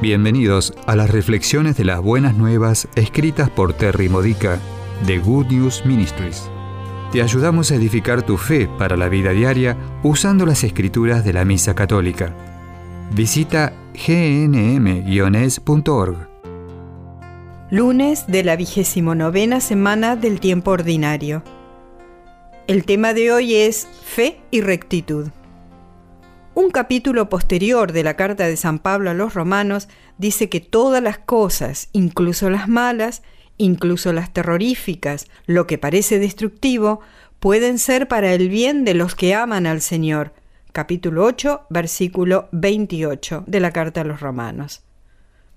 Bienvenidos a las reflexiones de las buenas nuevas escritas por Terry Modica de Good News Ministries. Te ayudamos a edificar tu fe para la vida diaria usando las escrituras de la Misa Católica. Visita gnm-es.org. Lunes de la vigésimo novena semana del tiempo ordinario. El tema de hoy es fe y rectitud. Un capítulo posterior de la carta de San Pablo a los romanos dice que todas las cosas, incluso las malas, incluso las terroríficas, lo que parece destructivo, pueden ser para el bien de los que aman al Señor. Capítulo 8, versículo 28 de la carta a los romanos.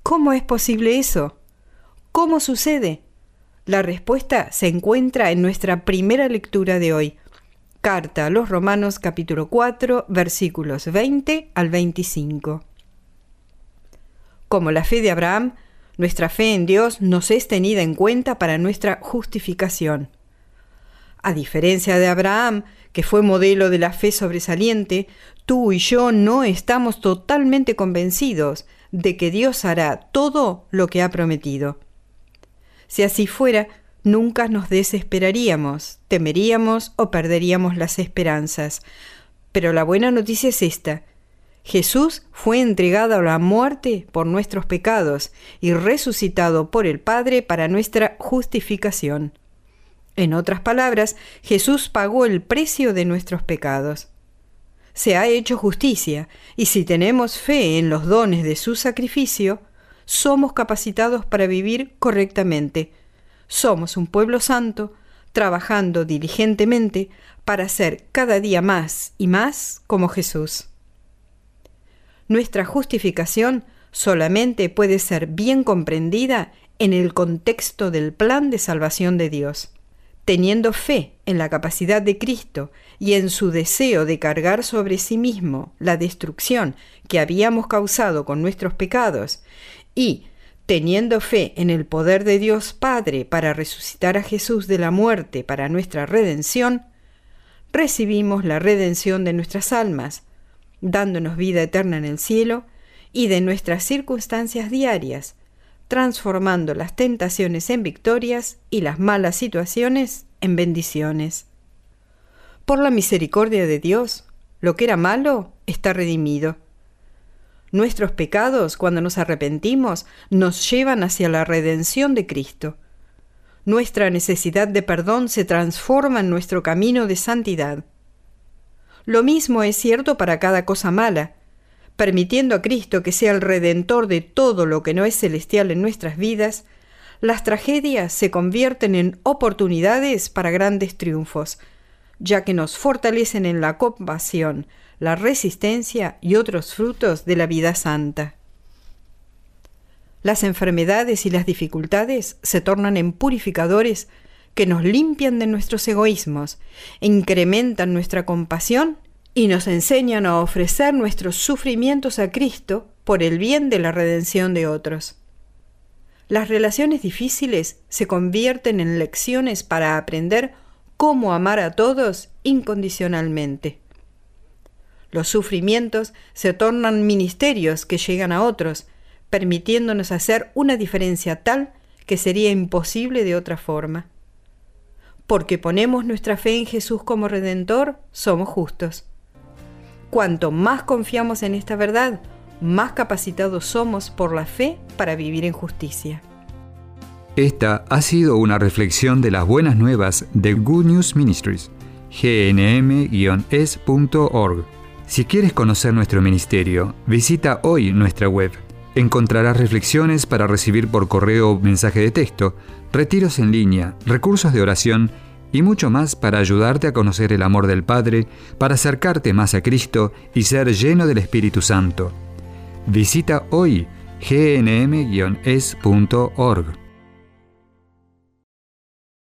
¿Cómo es posible eso? ¿Cómo sucede? La respuesta se encuentra en nuestra primera lectura de hoy, Carta a los Romanos capítulo 4 versículos 20 al 25. Como la fe de Abraham, nuestra fe en Dios nos es tenida en cuenta para nuestra justificación. A diferencia de Abraham, que fue modelo de la fe sobresaliente, tú y yo no estamos totalmente convencidos de que Dios hará todo lo que ha prometido. Si así fuera, nunca nos desesperaríamos, temeríamos o perderíamos las esperanzas. Pero la buena noticia es esta. Jesús fue entregado a la muerte por nuestros pecados y resucitado por el Padre para nuestra justificación. En otras palabras, Jesús pagó el precio de nuestros pecados. Se ha hecho justicia, y si tenemos fe en los dones de su sacrificio, somos capacitados para vivir correctamente, somos un pueblo santo, trabajando diligentemente para ser cada día más y más como Jesús. Nuestra justificación solamente puede ser bien comprendida en el contexto del plan de salvación de Dios. Teniendo fe en la capacidad de Cristo y en su deseo de cargar sobre sí mismo la destrucción que habíamos causado con nuestros pecados y teniendo fe en el poder de Dios Padre para resucitar a Jesús de la muerte para nuestra redención, recibimos la redención de nuestras almas, dándonos vida eterna en el cielo y de nuestras circunstancias diarias, transformando las tentaciones en victorias y las malas situaciones en bendiciones. Por la misericordia de Dios, lo que era malo está redimido Nuestros pecados, cuando nos arrepentimos, nos llevan hacia la redención de Cristo. Nuestra necesidad de perdón se transforma en nuestro camino de santidad. Lo mismo es cierto para cada cosa mala. Permitiendo a Cristo que sea el redentor de todo lo que no es celestial en nuestras vidas, las tragedias se convierten en oportunidades para grandes triunfos, ya que nos fortalecen en la compasión, la resistencia y otros frutos de la vida santa. Las enfermedades y las dificultades se tornan en purificadores que nos limpian de nuestros egoísmos, incrementan nuestra compasión y nos enseñan a ofrecer nuestros sufrimientos a Cristo por el bien de la redención de otros. Las relaciones difíciles se convierten en lecciones para aprender cómo amar a todos incondicionalmente. Los sufrimientos se tornan ministerios que llegan a otros, permitiéndonos hacer una diferencia tal que sería imposible de otra forma. Porque ponemos nuestra fe en Jesús como Redentor, somos justos. Cuanto más confiamos en esta verdad, más capacitados somos por la fe para vivir en justicia. Esta ha sido una reflexión de las buenas nuevas de Good News Ministries, gnm-es.org. Si quieres conocer nuestro ministerio, visita hoy nuestra web. Encontrarás reflexiones para recibir por correo o mensaje de texto, retiros en línea, recursos de oración y mucho más para ayudarte a conocer el amor del Padre, para acercarte más a Cristo y ser lleno del Espíritu Santo. Visita hoy gnm-es.org.